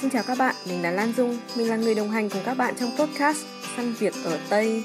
Xin chào các bạn, mình là Lan Dung, mình là người đồng hành cùng các bạn trong podcast Săn Việc ở Tây.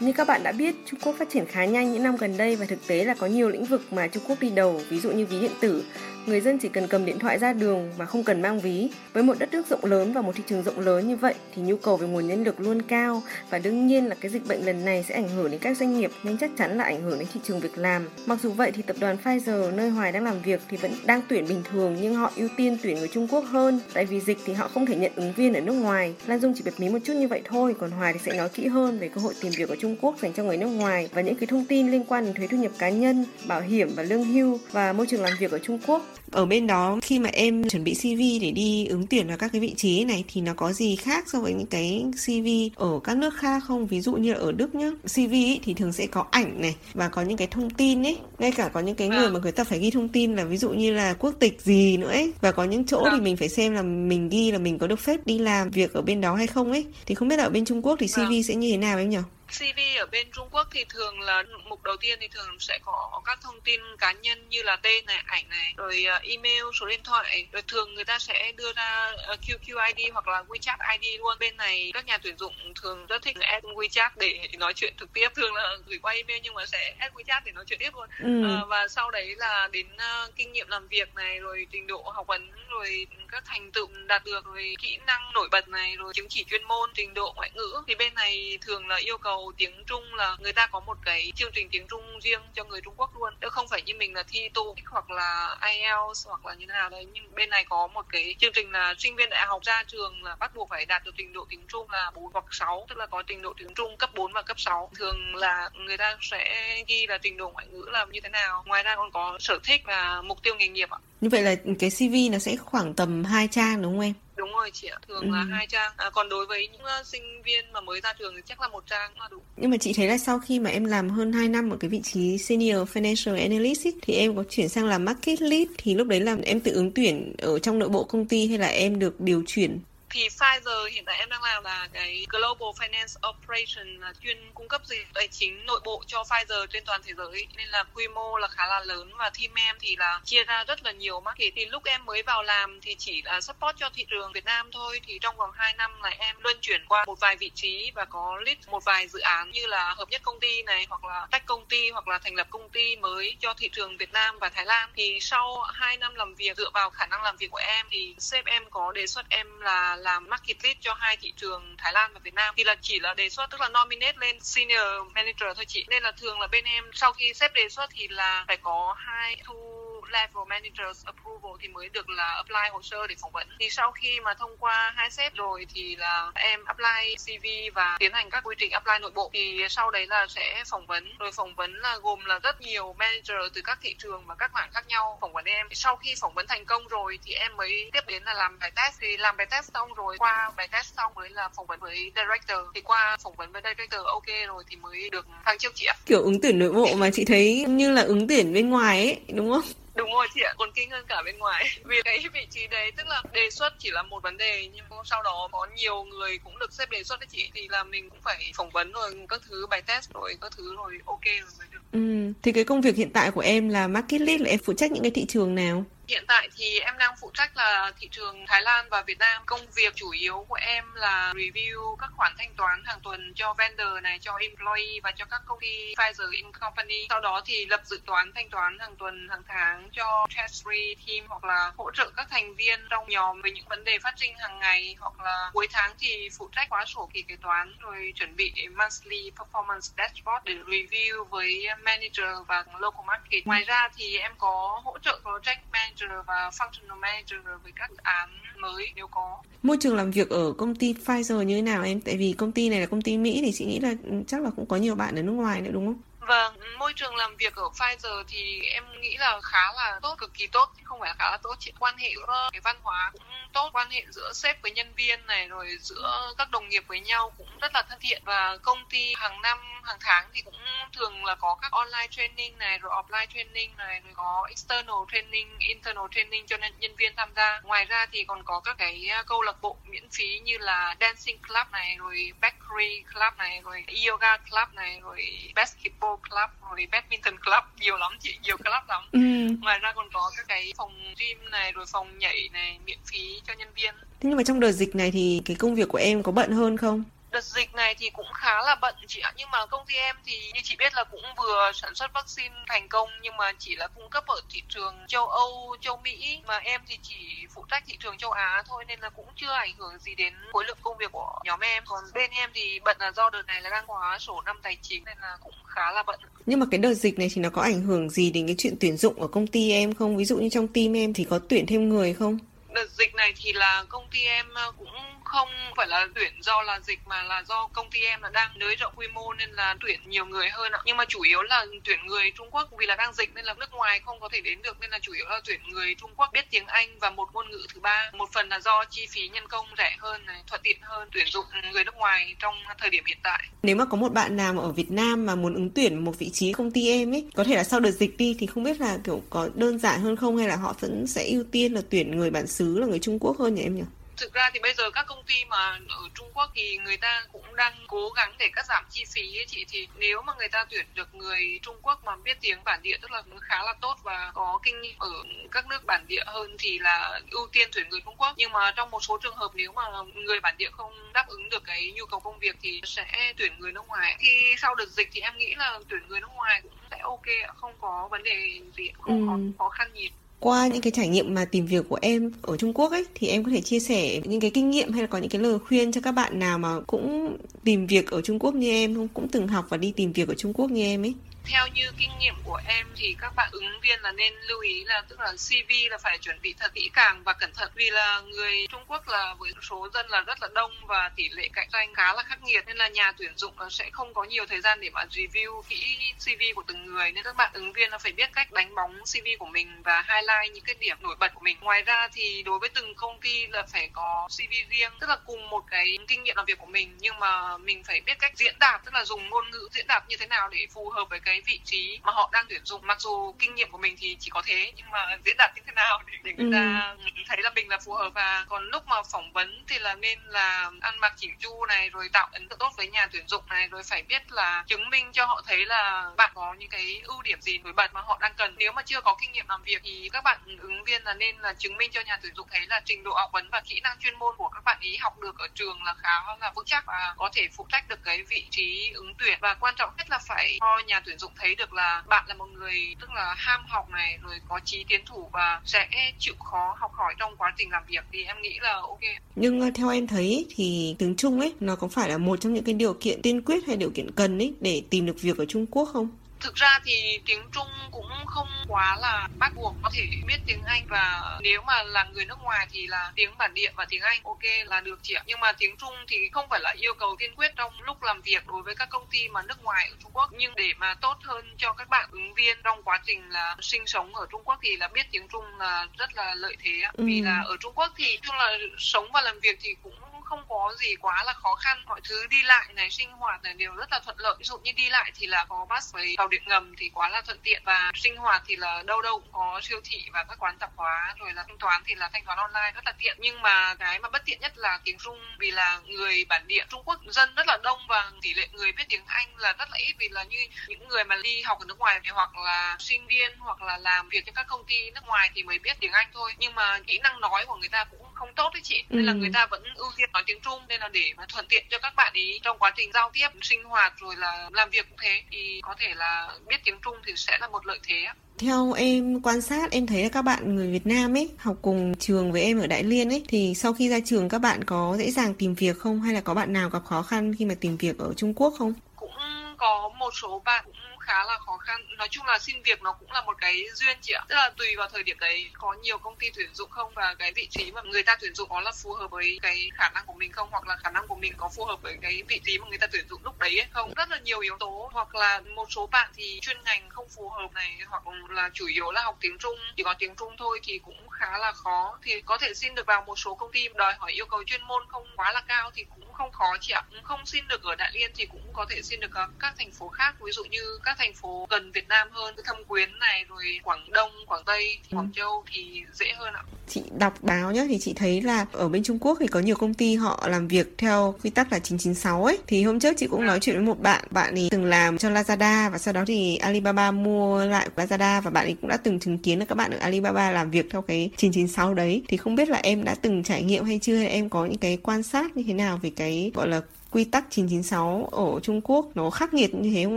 Như các bạn đã biết, Trung Quốc phát triển khá nhanh những năm gần đây và thực tế là có nhiều lĩnh vực mà Trung Quốc đi đầu, ví dụ như ví điện tử, người dân chỉ cần cầm điện thoại ra đường mà không cần mang ví. Với một đất nước rộng lớn và một thị trường rộng lớn như vậy thì nhu cầu về nguồn nhân lực luôn cao và đương nhiên là cái dịch bệnh lần này sẽ ảnh hưởng đến các doanh nghiệp nên chắc chắn là ảnh hưởng đến thị trường việc làm. Mặc dù vậy thì tập đoàn Pfizer nơi Hoài đang làm việc thì vẫn đang tuyển bình thường nhưng họ ưu tiên tuyển người Trung Quốc hơn tại vì dịch thì họ không thể nhận ứng viên ở nước ngoài. Lan Dung chỉ bật mí một chút như vậy thôi, còn Hoài thì sẽ nói kỹ hơn về cơ hội tìm việc ở Trung Quốc dành cho người nước ngoài và những cái thông tin liên quan đến thuế thu nhập cá nhân, bảo hiểm và lương hưu và môi trường làm việc ở Trung Quốc ở bên đó khi mà em chuẩn bị CV để đi ứng tuyển vào các cái vị trí này thì nó có gì khác so với những cái CV ở các nước khác không? Ví dụ như ở Đức nhá, CV ấy, thì thường sẽ có ảnh này và có những cái thông tin ấy, ngay cả có những cái người mà người ta phải ghi thông tin là ví dụ như là quốc tịch gì nữa ấy và có những chỗ thì mình phải xem là mình ghi là mình có được phép đi làm việc ở bên đó hay không ấy. Thì không biết là ở bên Trung Quốc thì CV sẽ như thế nào em nhỉ? CV ở bên Trung Quốc thì thường là mục đầu tiên thì thường sẽ có các thông tin cá nhân như là tên này, ảnh này, rồi à, email, số điện thoại, rồi thường người ta sẽ đưa ra à, QQID hoặc là WeChat ID luôn. Bên này các nhà tuyển dụng thường rất thích add WeChat để nói chuyện trực tiếp, thường là gửi qua email nhưng mà sẽ add WeChat để nói chuyện tiếp luôn. Ừ. À, và sau đấy là đến uh, kinh nghiệm làm việc này, rồi trình độ học vấn, rồi các thành tựu đạt được, rồi kỹ năng nổi bật này, rồi chứng chỉ chuyên môn, trình độ ngoại ngữ thì bên này thường là yêu cầu tiếng Trung là người ta có một cái chương trình tiếng Trung riêng cho người Trung Quốc luôn. Chứ không phải như mình là thi TOEIC hoặc là IELTS hoặc là như thế nào đấy. Nhưng bên này có một cái chương trình là sinh viên đại học ra trường là bắt buộc phải đạt được trình độ tiếng Trung là 4 hoặc 6 tức là có trình độ tiếng Trung cấp 4 và cấp 6 thường là người ta sẽ ghi là trình độ ngoại ngữ là như thế nào. Ngoài ra còn có sở thích và mục tiêu nghề nghiệp ạ. Như vậy là cái CV nó sẽ khoảng tầm hai trang đúng không em? Đúng rồi chị ạ thường ừ. là hai trang à, còn đối với những uh, sinh viên mà mới ra trường thì chắc là một trang là đủ nhưng mà chị thấy là sau khi mà em làm hơn 2 năm ở cái vị trí senior financial analyst ấy, thì em có chuyển sang làm market lead thì lúc đấy là em tự ứng tuyển ở trong nội bộ công ty hay là em được điều chuyển thì Pfizer hiện tại em đang làm là cái Global Finance Operation, là chuyên cung cấp dịch tài chính nội bộ cho Pfizer trên toàn thế giới. Nên là quy mô là khá là lớn và team em thì là chia ra rất là nhiều market thì lúc em mới vào làm thì chỉ là support cho thị trường Việt Nam thôi. Thì trong vòng 2 năm là em luân chuyển qua một vài vị trí và có lead một vài dự án như là hợp nhất công ty này, hoặc là tách công ty, hoặc là thành lập công ty mới cho thị trường Việt Nam và Thái Lan. Thì sau 2 năm làm việc, dựa vào khả năng làm việc của em thì sếp em có đề xuất em là làm market lead cho hai thị trường Thái Lan và Việt Nam. Thì là chỉ là đề xuất, tức là nominate lên senior manager thôi chị. Nên là thường là bên em sau khi xếp đề xuất thì là phải có hai, thu level managers approval thì mới được là apply hồ sơ để phỏng vấn. Thì sau khi mà thông qua hai sếp rồi thì là em apply CV và tiến hành các quy trình apply nội bộ. Thì sau đấy là sẽ phỏng vấn. Rồi phỏng vấn là gồm là rất nhiều manager từ các thị trường và các mảng khác nhau phỏng vấn em. Sau khi phỏng vấn thành công rồi thì em mới tiếp đến là làm bài test. Thì làm bài test xong rồi, qua bài test xong mới là phỏng vấn với director. Thì qua phỏng vấn với director ok rồi thì mới được thăng chức chị ạ. Kiểu ứng tuyển nội bộ mà chị thấy như là ứng tuyển bên ngoài ấy, đúng không? Đúng rồi chị ạ, còn kinh hơn cả bên ngoài. Vì cái vị trí đấy, tức là đề xuất chỉ là một vấn đề, nhưng sau đó có nhiều người cũng được xếp đề xuất đấy chị. Thì là mình cũng phải phỏng vấn rồi các thứ, bài test rồi các thứ rồi ok rồi mới được. Ừ thì cái công việc hiện tại của em là market lead, là em phụ trách những cái thị trường nào? Hiện tại thì em đang phụ trách là thị trường Thái Lan và Việt Nam. Công việc chủ yếu của em là review các khoản thanh toán hàng tuần cho vendor này, cho employee và cho các công ty Pfizer in company. Sau đó thì lập dự toán thanh toán hàng tuần, hàng tháng cho treasury team hoặc là hỗ trợ các thành viên trong nhóm về những vấn đề phát sinh hàng ngày hoặc là cuối tháng thì phụ trách khóa sổ kỳ kế toán rồi chuẩn bị monthly performance dashboard để review với manager và local market. Ngoài ra thì em có hỗ trợ project manager manager và functional manager với các dự án mới nếu có. Môi trường làm việc ở công ty Pfizer như thế nào em? Tại vì công ty này là công ty Mỹ thì chị nghĩ là chắc là cũng có nhiều bạn ở nước ngoài nữa, đúng không? Vâng, môi trường làm việc ở Pfizer thì em nghĩ là khá là tốt, cực kỳ tốt, không phải là khá là tốt, chỉ quan hệ giữa cái văn hóa cũng tốt, quan hệ giữa sếp với nhân viên này rồi giữa các đồng nghiệp với nhau cũng rất là thân thiện và công ty hàng năm hàng tháng thì cũng thường là có các online training này rồi offline training này rồi có external training, internal training cho nhân viên tham gia. Ngoài ra thì còn có các cái à, câu lạc bộ miễn phí như là dancing club này rồi bakery club này rồi yoga club này rồi basketball club rồi badminton club nhiều lắm chị nhiều club lắm ừ. ngoài ra còn có các cái phòng gym này rồi phòng nhảy này miễn phí cho nhân viên Thế nhưng mà trong đợt dịch này thì cái công việc của em có bận hơn không? Đợt dịch này thì cũng khá là bận chị ạ nhưng mà công ty em thì như chị biết là cũng vừa sản xuất vaccine thành công nhưng mà chỉ là cung cấp ở thị trường châu Âu, châu Mỹ mà em thì chỉ phụ trách thị trường châu Á thôi nên là cũng chưa ảnh hưởng gì đến khối lượng công việc của nhóm em còn bên em thì bận là do đợt này là đang quá sổ năm tài chính nên là cũng khá là bận Nhưng mà cái đợt dịch này thì nó có ảnh hưởng gì đến cái chuyện tuyển dụng ở công ty em không? Ví dụ như trong team em thì có tuyển thêm người không? đợt dịch này thì là công ty em cũng không phải là tuyển do là dịch mà là do công ty em là đang nới rộng quy mô nên là tuyển nhiều người hơn ạ. Nhưng mà chủ yếu là tuyển người Trung Quốc vì là đang dịch nên là nước ngoài không có thể đến được nên là chủ yếu là tuyển người Trung Quốc biết tiếng Anh và một ngôn ngữ thứ ba. Một phần là do chi phí nhân công rẻ hơn này, thuận tiện hơn tuyển dụng người nước ngoài trong thời điểm hiện tại. Nếu mà có một bạn nào ở Việt Nam mà muốn ứng tuyển một vị trí công ty em ấy, có thể là sau đợt dịch đi thì không biết là kiểu có đơn giản hơn không hay là họ vẫn sẽ ưu tiên là tuyển người bản xứ là người Trung Quốc hơn nhỉ em nhỉ? Thực ra thì bây giờ các công ty mà ở Trung Quốc thì người ta cũng đang cố gắng để cắt giảm chi phí ấy chị. Thì nếu mà người ta tuyển được người Trung Quốc mà biết tiếng bản địa tức là khá là tốt và có kinh nghiệm ở các nước bản địa hơn thì là ưu tiên tuyển người Trung Quốc. Nhưng mà trong một số trường hợp nếu mà người bản địa không đáp ứng được cái nhu cầu công việc thì sẽ tuyển người nước ngoài. Khi sau đợt dịch thì em nghĩ là tuyển người nước ngoài cũng sẽ ok không có vấn đề gì không ừ. có khó khăn gì qua những cái trải nghiệm mà tìm việc của em ở Trung Quốc ấy, thì em có thể chia sẻ những cái kinh nghiệm hay là có những cái lời khuyên cho các bạn nào mà cũng tìm việc ở Trung Quốc như em không? Cũng từng học và đi tìm việc ở Trung Quốc như em ấy theo như kinh nghiệm của em thì các bạn ứng viên là nên lưu ý là, tức là CV là phải chuẩn bị thật kỹ càng và cẩn thận. Vì là người Trung Quốc là với số dân là rất là đông và tỷ lệ cạnh tranh khá là khắc nghiệt, nên là nhà tuyển dụng sẽ không có nhiều thời gian để mà review kỹ CV của từng người. Nên các bạn ứng viên là phải biết cách đánh bóng CV của mình và highlight những cái điểm nổi bật của mình. Ngoài ra thì đối với từng công ty là phải có CV riêng, tức là cùng một cái kinh nghiệm làm việc của mình. Nhưng mà mình phải biết cách diễn đạt, tức là dùng ngôn ngữ diễn đạt như thế nào để phù hợp với cái cái vị trí mà họ đang tuyển dụng. Mặc dù kinh nghiệm của mình thì chỉ có thế nhưng mà diễn đạt như thế nào để, để người ừ. ta thấy là mình là phù hợp. Và còn lúc mà phỏng vấn thì là nên là ăn mặc chỉnh chu này rồi tạo ấn tượng tốt với nhà tuyển dụng này rồi phải biết là chứng minh cho họ thấy là bạn có những cái ưu điểm gì nổi bật mà họ đang cần. Nếu mà chưa có kinh nghiệm làm việc thì các bạn ứng viên là nên là chứng minh cho nhà tuyển dụng thấy là trình độ học vấn và kỹ năng chuyên môn của các bạn ý học được ở trường là khá là vững chắc và có thể phụ trách được cái vị trí ứng tuyển. Và quan trọng nhất là phải cho nhà tuyển dụng Dũng thấy được là bạn là một người tức là ham học này, rồi có chí tiến thủ và sẽ chịu khó học hỏi trong quá trình làm việc thì em nghĩ là ok. Nhưng ờ, theo em thấy thì tiếng Trung ấy, nó có phải là một trong những cái điều kiện tiên quyết hay điều kiện cần ấy để tìm được việc ở Trung Quốc không? Thực ra thì tiếng Trung cũng không quá là bắt buộc có thể biết tiếng Anh và nếu mà là người nước ngoài thì là tiếng bản địa và tiếng Anh ok là được chị ạ nhưng mà tiếng Trung thì không phải là yêu cầu tiên quyết trong lúc làm việc đối với các công ty mà nước ngoài ở Trung Quốc nhưng để mà tốt hơn cho các bạn ứng viên trong quá trình là sinh sống ở Trung Quốc thì là biết tiếng Trung là rất là lợi thế ạ. Ừ. vì là ở Trung Quốc thì chung là sống và làm việc thì cũng không có gì quá là khó khăn. Mọi thứ đi lại này, sinh hoạt này đều rất là thuận lợi. Ví dụ như đi lại thì là có bus với tàu điện ngầm thì quá là thuận tiện. Và sinh hoạt thì là đâu đâu cũng có siêu thị và các quán tạp hóa, rồi là thanh toán thì là thanh toán online rất là tiện. Nhưng mà cái mà bất tiện nhất là tiếng Trung, vì là người bản địa Trung Quốc dân rất là đông và tỷ lệ người biết tiếng Anh là rất là ít. Vì là như những người mà đi học ở nước ngoài thì hoặc là sinh viên, hoặc là làm việc cho các công ty nước ngoài thì mới biết tiếng Anh thôi. Nhưng mà kỹ năng nói của người ta cũng không tốt đấy chị nên ừ. là người ta vẫn ưu tiên nói tiếng Trung nên là để mà thuận tiện cho các bạn ý trong quá trình giao tiếp sinh hoạt rồi là làm việc cũng thế thì có thể là biết tiếng Trung thì sẽ là một lợi thế theo em quan sát em thấy là các bạn người Việt Nam ấy học cùng trường với em ở Đại Liên ấy thì sau khi ra trường các bạn có dễ dàng tìm việc không hay là có bạn nào gặp khó khăn khi mà tìm việc ở Trung Quốc không? Cũng có một số bạn cũng khá là khó khăn. Nói chung là xin việc nó cũng là một cái duyên chị ạ. Tức là tùy vào thời điểm đấy có nhiều công ty tuyển dụng không và cái vị trí mà người ta tuyển dụng có là phù hợp với cái khả năng của mình không, hoặc là khả năng của mình có phù hợp với cái vị trí mà người ta tuyển dụng lúc đấy hay không. Rất là nhiều yếu tố, hoặc là một số bạn thì chuyên ngành không phù hợp này, hoặc là chủ yếu là học tiếng Trung, chỉ có tiếng Trung thôi thì cũng khá là khó. Thì có thể xin được vào một số công ty đòi hỏi yêu cầu chuyên môn không quá là cao thì cũng không khó chị ạ. Không xin được ở Đại Liên thì cũng có thể xin được ở các thành phố khác ví dụ như các các thành phố gần Việt Nam hơn, Thâm Quyến này rồi Quảng Đông, Quảng Tây, thì Quảng ừ. Châu thì dễ hơn ạ. Chị đọc báo nhá thì chị thấy là ở bên Trung Quốc thì có nhiều công ty họ làm việc theo quy tắc là 996 ấy. Thì hôm trước chị cũng nói chuyện với một bạn, bạn ấy từng làm cho Lazada và sau đó thì Alibaba mua lại Lazada và bạn ấy cũng đã từng chứng kiến là các bạn ở Alibaba làm việc theo cái 996 đấy. Thì không biết là em đã từng trải nghiệm hay chưa hay em có những cái quan sát như thế nào về cái gọi là quy tắc 996 ở Trung Quốc nó khắc nghiệt như thế không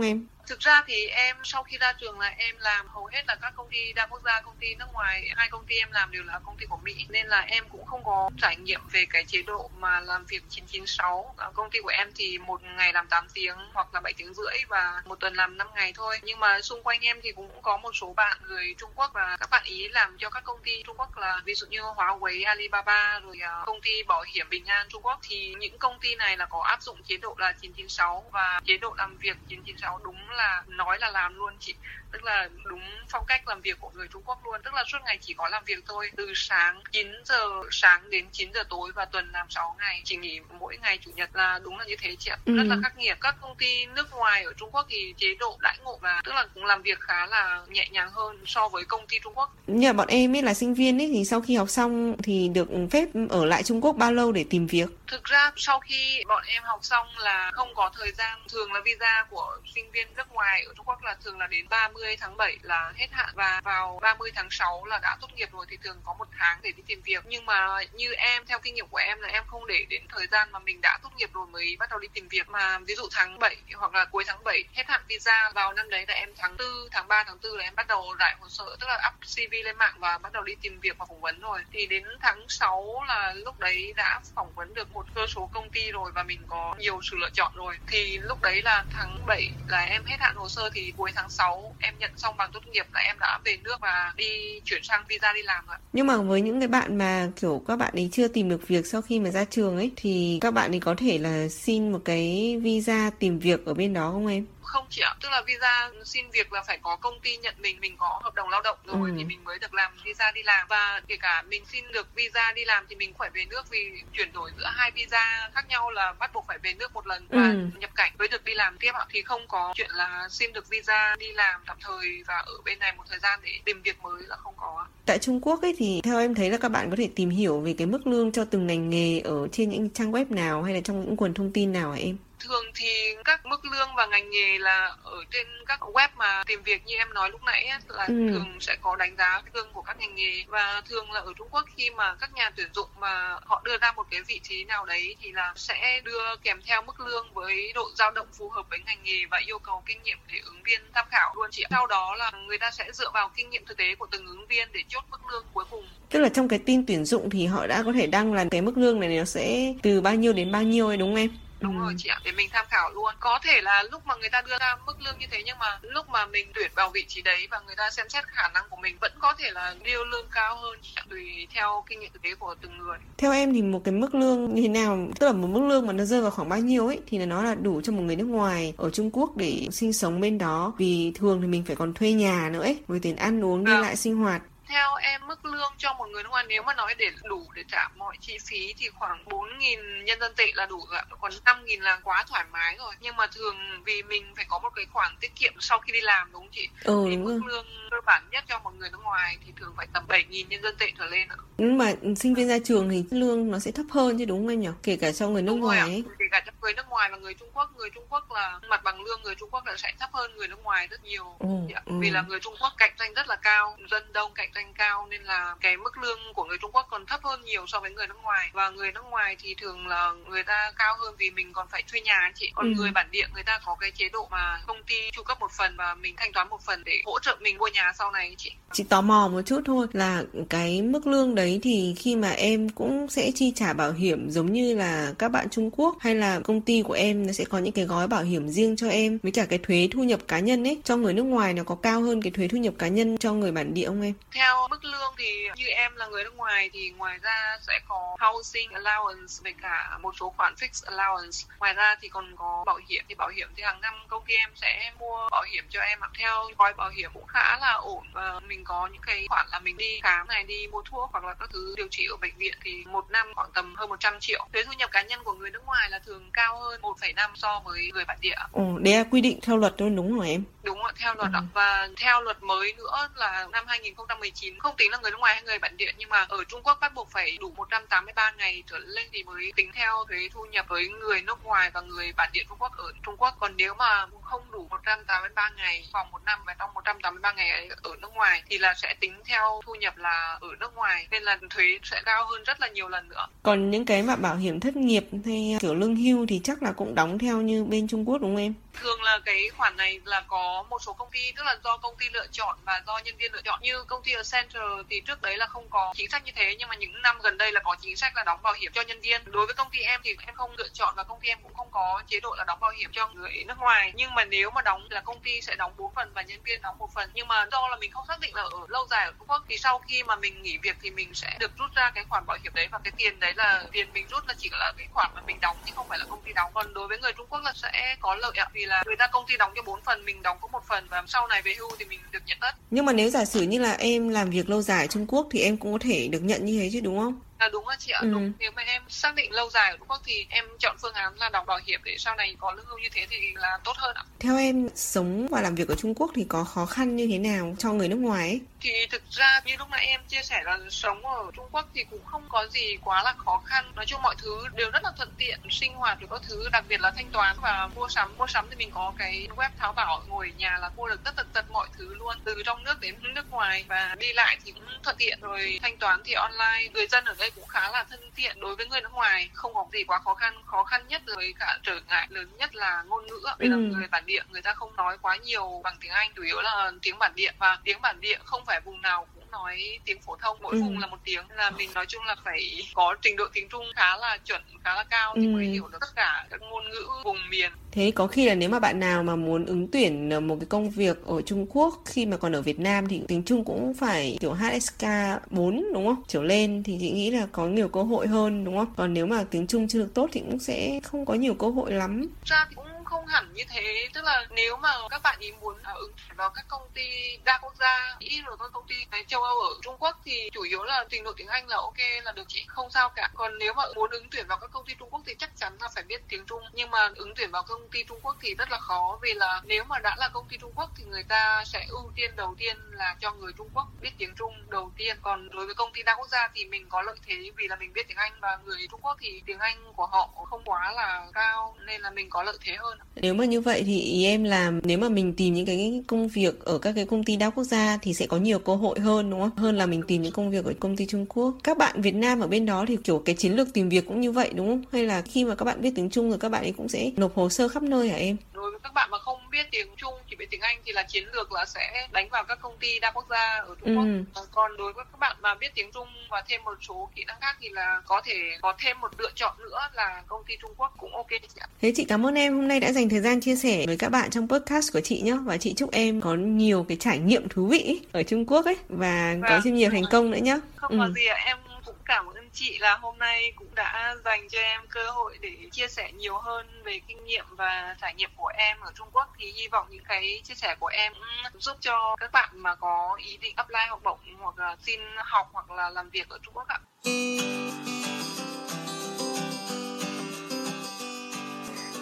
em? Thực ra thì em sau khi ra trường là em làm hầu hết là các công ty đa quốc gia công ty nước ngoài hai công ty em làm đều là công ty của mỹ. Nên là em cũng không có trải nghiệm về cái chế độ mà làm việc 996 ở công ty của em thì một ngày làm 8 tiếng hoặc là 7 tiếng rưỡi và một tuần làm 5 ngày thôi. Nhưng mà xung quanh em thì cũng có một số bạn người Trung Quốc và các bạn ý làm cho các công ty Trung Quốc là ví dụ như Huawei, Alibaba rồi à, công ty bảo hiểm Bình An Trung Quốc. Thì những công ty này là có áp dụng chế độ là 996 và chế độ làm việc 996 đúng là nói là làm luôn chị. Tức là đúng phong cách làm việc của người Trung Quốc luôn. Tức là suốt ngày chỉ có làm việc thôi. Từ sáng 9 giờ sáng đến 9 giờ tối và tuần làm 6 ngày. Chỉ nghỉ mỗi ngày chủ nhật là đúng là như thế chị ạ. Ừ. rất là khắc nghiệt. Các công ty nước ngoài ở Trung Quốc thì chế độ đãi ngộ và tức là cũng làm việc khá là nhẹ nhàng hơn so với công ty Trung Quốc. Nhờ bọn em ấy là sinh viên ấy thì sau khi học xong thì được phép ở lại Trung Quốc bao lâu để tìm việc thực ra sau khi bọn em học xong là không có thời gian, thường là visa của sinh viên nước ngoài ở Trung Quốc là thường là đến 30 tháng 7 là hết hạn và vào 30 tháng 6 là đã tốt nghiệp rồi thì thường có một tháng để đi tìm việc. Nhưng mà như em, theo kinh nghiệm của em là em không để đến thời gian mà mình đã tốt nghiệp rồi mới bắt đầu đi tìm việc. Mà ví dụ tháng 7 hoặc là cuối tháng 7 hết hạn visa, vào năm đấy là em tháng 4 tháng 3 tháng 4 là em bắt đầu rải hồ sơ, tức là up CV lên mạng và bắt đầu đi tìm việc và phỏng vấn rồi. Thì đến tháng 6 là lúc đấy đã phỏng vấn được một cơ số công ty rồi và mình có nhiều sự lựa chọn rồi, thì lúc đấy là tháng 7 là em hết hạn hồ sơ, thì cuối tháng 6 em nhận xong bằng tốt nghiệp là em đã về nước và đi chuyển sang visa đi làm ạ. Nhưng mà với những cái bạn mà, kiểu, các bạn ấy chưa tìm được việc sau khi mà ra trường ấy, thì các bạn ấy có thể là xin một cái visa tìm việc ở bên đó không em? Không chị ạ tức là visa xin việc là phải có công ty nhận mình mình có hợp đồng lao động rồi ừ. thì mình mới được làm visa đi làm và kể cả mình xin được visa đi làm thì mình phải về nước vì chuyển đổi giữa hai visa khác nhau là bắt buộc phải về nước một lần và ừ. nhập cảnh mới được đi làm tiếp ạ thì không có chuyện là xin được visa đi làm tạm thời và ở bên này một thời gian để tìm việc mới là không có tại Trung Quốc ấy thì theo em thấy là các bạn có thể tìm hiểu về cái mức lương cho từng ngành nghề ở trên những trang web nào hay là trong những nguồn thông tin nào hả em? Thường thì các mức lương và ngành nghề là ở trên các web mà tìm việc như em nói lúc nãy ấy, là ừ. thường sẽ có đánh giá lương của các ngành nghề và thường là ở Trung Quốc khi mà các nhà tuyển dụng mà họ đưa ra một cái vị trí nào đấy thì là sẽ đưa kèm theo mức lương với độ dao động phù hợp với ngành nghề và yêu cầu kinh nghiệm để ứng viên tham khảo luôn chị. Sau đó là người ta sẽ dựa vào kinh nghiệm thực tế của từng ứng viên để chốt mức lương cuối cùng. Tức là trong cái tin tuyển dụng thì họ đã có thể đăng là cái mức lương này nó sẽ từ bao nhiêu đến bao nhiêu ấy đúng không em? Đúng ừ. rồi chị ạ để mình tham khảo luôn có thể là lúc mà người ta đưa ra mức lương như thế nhưng mà lúc mà mình tuyển vào vị trí đấy và người ta xem xét khả năng của mình vẫn có thể là điêu lương cao hơn tùy theo kinh nghiệm thực tế của từng người theo em thì một cái mức lương như thế nào tức là một mức lương mà nó rơi vào khoảng bao nhiêu ấy thì là nó là đủ cho một người nước ngoài ở Trung Quốc để sinh sống bên đó vì thường thì mình phải còn thuê nhà nữa ấy với tiền ăn uống đi à. lại sinh hoạt theo em mức lương cho một người nước ngoài nếu mà nói để đủ để trả mọi chi phí thì khoảng 4.000 nhân dân tệ là đủ rồi còn 5.000 là quá thoải mái rồi. Nhưng mà thường vì mình phải có một cái khoản tiết kiệm sau khi đi làm đúng không chị? Ừ, thì mức lương cơ bản nhất cho một người nước ngoài thì thường phải tầm 7.000 nhân dân tệ trở lên ạ. Nhưng mà sinh viên ra trường thì lương nó sẽ thấp hơn chứ đúng không nhỉ? Kể cả cho người nước đúng ngoài ấy. kể cả cho người nước ngoài và người Trung Quốc. Người Trung Quốc là mặt bằng lương người Trung Quốc là sẽ thấp hơn người nước ngoài rất nhiều ừ, ừ. vì là người Trung Quốc cạnh tranh rất là cao dân đông cạnh tranh cao nên là cái mức lương của người Trung Quốc còn thấp hơn nhiều so với người nước ngoài và người nước ngoài thì thường là người ta cao hơn vì mình còn phải thuê nhà chị còn ừ. người bản địa người ta có cái chế độ mà công ty chu cấp một phần và mình thanh toán một phần để hỗ trợ mình mua nhà sau này chị chị tò mò một chút thôi là cái mức lương đấy thì khi mà em cũng sẽ chi trả bảo hiểm giống như là các bạn Trung Quốc hay là công ty của em nó sẽ có những cái gói bảo hiểm riêng cho em với cả cái thuế thu nhập cá nhân ấy cho người nước ngoài nó có cao hơn cái thuế thu nhập cá nhân cho người bản địa không em? Theo mức lương thì như em là người nước ngoài thì ngoài ra sẽ có housing allowance với cả một số khoản fixed allowance. Ngoài ra thì còn có bảo hiểm thì bảo hiểm thì hàng năm công ty em sẽ mua bảo hiểm cho em theo gói bảo hiểm cũng khá là ổn và mình có những cái khoản là mình đi khám này đi mua thuốc hoặc là các thứ điều trị ở bệnh viện thì một năm khoảng tầm hơn 100 triệu. Thuế thu nhập cá nhân của người nước ngoài là thường cao hơn 1,5 so với người bản địa. Ồ, đấy là quy định theo luật luôn đúng rồi em? Đúng ạ, theo luật ừ. và theo luật mới nữa là năm 2019 không tính là người nước ngoài hay người bản địa, nhưng mà ở Trung Quốc bắt buộc phải đủ 183 ngày trở lên thì mới tính theo thuế thu nhập với người nước ngoài và người bản địa Trung Quốc ở Trung Quốc còn nếu mà không đủ 183 ngày vòng một năm và trong 183 ngày ấy ở nước ngoài thì là sẽ tính theo thu nhập là ở nước ngoài, nên là thuế sẽ cao hơn rất là nhiều lần nữa. Còn những cái mà bảo hiểm thất nghiệp hay kiểu lương hưu thì chắc là cũng đóng theo như bên Trung Quốc, đúng không em? Thường là cái khoản này là có một số công ty, tức là do công ty lựa chọn và do nhân viên lựa chọn. Như công ty ở Center thì trước đấy là không có chính sách như thế, nhưng mà những năm gần đây là có chính sách là đóng bảo hiểm cho nhân viên. Đối với công ty em thì em không lựa chọn và công ty em cũng không có chế độ là đóng bảo hiểm cho người nước ngoài. Nhưng mà nếu mà đóng là công ty sẽ đóng bốn phần và nhân viên đóng một phần. Nhưng mà do là mình không xác định là ở lâu dài ở Trung Quốc thì sau khi mà mình nghỉ việc thì mình sẽ được rút ra cái khoản bảo hiểm đấy. Và cái tiền đấy là, tiền mình rút là chỉ là cái khoản mà mình đóng chứ không phải là công ty đóng. Còn đối với người Trung Quốc là sẽ có lợi ạ, vì là người ta công ty đóng cho bốn phần, mình đóng có một phần và sau này về hưu thì mình được nhận tất nhưng mà nếu giả sử như là em làm việc lâu dài ở Trung Quốc thì em cũng có thể được nhận như thế chứ, đúng không? Là đúng á chị ạ ừ. đúng nếu mà em xác định lâu dài ở Trung Quốc thì em chọn phương án là đóng bảo hiểm để sau này có lương hưu như thế thì là tốt hơn ạ. Theo em sống và làm việc ở Trung Quốc thì có khó khăn như thế nào cho người nước ngoài ấy? thì thực ra như lúc nãy em chia sẻ là sống ở Trung Quốc thì cũng không có gì quá là khó khăn. Nói chung mọi thứ đều rất là thuận tiện sinh hoạt được các thứ đặc biệt là thanh toán và mua sắm. Mua sắm thì mình có cái web tháo bảo ngồi nhà là mua được tất tật tật mọi thứ luôn. Từ trong nước đến nước ngoài và đi lại thì cũng thuận tiện. Rồi thanh toán thì online người dân ở đây cũng khá là thân thiện đối với người nước ngoài. Không có gì quá khó khăn khó khăn nhất với cả trở ngại lớn nhất là ngôn ngữ vì ừ. là người bản địa người ta không nói quá nhiều bằng tiếng Anh chủ yếu là tiếng bản địa. Và tiếng bản địa không phải vùng nào nói tiếng phổ thông mỗi ừ. vùng là một tiếng là mình nói chung là phải có trình độ tiếng Trung khá là chuẩn khá là cao thì ừ. mới hiểu được tất cả các ngôn ngữ vùng miền Thế có khi là nếu mà bạn nào mà muốn ứng tuyển một cái công việc ở Trung Quốc khi mà còn ở Việt Nam thì tiếng Trung cũng phải kiểu HSK 4 đúng không? Trở lên thì chị nghĩ là có nhiều cơ hội hơn đúng không? Còn nếu mà tiếng Trung chưa được tốt thì cũng sẽ không có nhiều cơ hội lắm. Ra thì cũng không hẳn như thế tức là nếu mà các bạn ý muốn à, ứng vào các công ty đa quốc gia. Ít rồi các công ty châu âu ở trung quốc thì chủ yếu là trình độ tiếng anh là ok là được chị, không sao cả. Còn nếu mà muốn ứng tuyển vào các công ty trung quốc thì chắc chắn là phải biết tiếng trung. Nhưng mà ứng tuyển vào công ty trung quốc thì rất là khó vì là nếu mà đã là công ty trung quốc thì người ta sẽ ưu tiên đầu tiên là cho người trung quốc biết tiếng trung đầu tiên. Còn đối với công ty đa quốc gia thì mình có lợi thế vì là mình biết tiếng anh và người trung quốc thì tiếng anh của họ không quá là cao nên là mình có lợi thế hơn. Nếu mà như vậy thì ý em là nếu mà mình tìm những cái công việc ở các cái công ty đa quốc gia thì sẽ có nhiều cơ hội hơn, đúng không? Hơn là mình tìm những công việc ở công ty Trung Quốc. Các bạn Việt Nam ở bên đó thì kiểu cái chiến lược tìm việc cũng như vậy, đúng không? Hay là khi mà các bạn biết tiếng Trung rồi các bạn ấy cũng sẽ nộp hồ sơ khắp nơi hả em? Đối với các bạn mà không biết tiếng Trung biết tiếng Anh thì là chiến lược là sẽ đánh vào các công ty đa quốc gia ở Trung Quốc. Ừ. Còn đối với các bạn mà biết tiếng Trung và thêm một số kỹ năng khác thì là có thể có thêm một lựa chọn nữa là công ty Trung Quốc cũng ok chị ạ. Thế chị cảm ơn em hôm nay đã dành thời gian chia sẻ với các bạn trong podcast của chị nhé và chị chúc em có nhiều cái trải nghiệm thú vị ở Trung Quốc ấy và vâng. có thêm nhiều thành công nữa nhé. Không ừ. có gì ạ, em cũng cảm ơn chị là hôm nay cũng đã dành cho em cơ hội để chia sẻ nhiều hơn về kinh nghiệm và trải nghiệm của em ở Trung Quốc thì hy vọng những cái chia sẻ của em giúp cho các bạn mà có ý định apply học bổng hoặc là xin học hoặc là làm việc ở Trung Quốc ạ.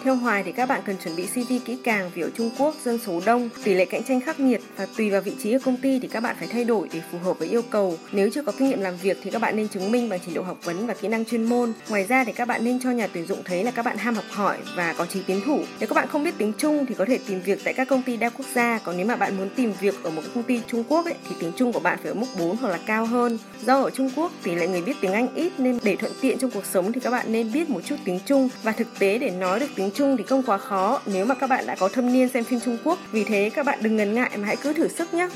Theo Hoài thì các bạn cần chuẩn bị CV kỹ càng vì ở Trung Quốc dân số đông, tỷ lệ cạnh tranh khắc nghiệt và tùy vào vị trí ở công ty thì các bạn phải thay đổi để phù hợp với yêu cầu. Nếu chưa có kinh nghiệm làm việc thì các bạn nên chứng minh bằng trình độ học vấn và kỹ năng chuyên môn. Ngoài ra thì các bạn nên cho nhà tuyển dụng thấy là các bạn ham học hỏi và có chí tiến thủ. Nếu các bạn không biết tiếng Trung thì có thể tìm việc tại các công ty đa quốc gia. Còn nếu mà bạn muốn tìm việc ở một công ty Trung Quốc ấy, thì tiếng Trung của bạn phải ở mức 4 hoặc là cao hơn. Do ở Trung Quốc tỷ lệ người biết tiếng Anh ít nên để thuận tiện trong cuộc sống thì các bạn nên biết một chút tiếng Trung và thực tế để nói được tiếng tiếng Trung thì không quá khó nếu mà các bạn đã có thâm niên xem phim Trung Quốc. Vì thế các bạn đừng ngần ngại mà hãy cứ thử sức nhé.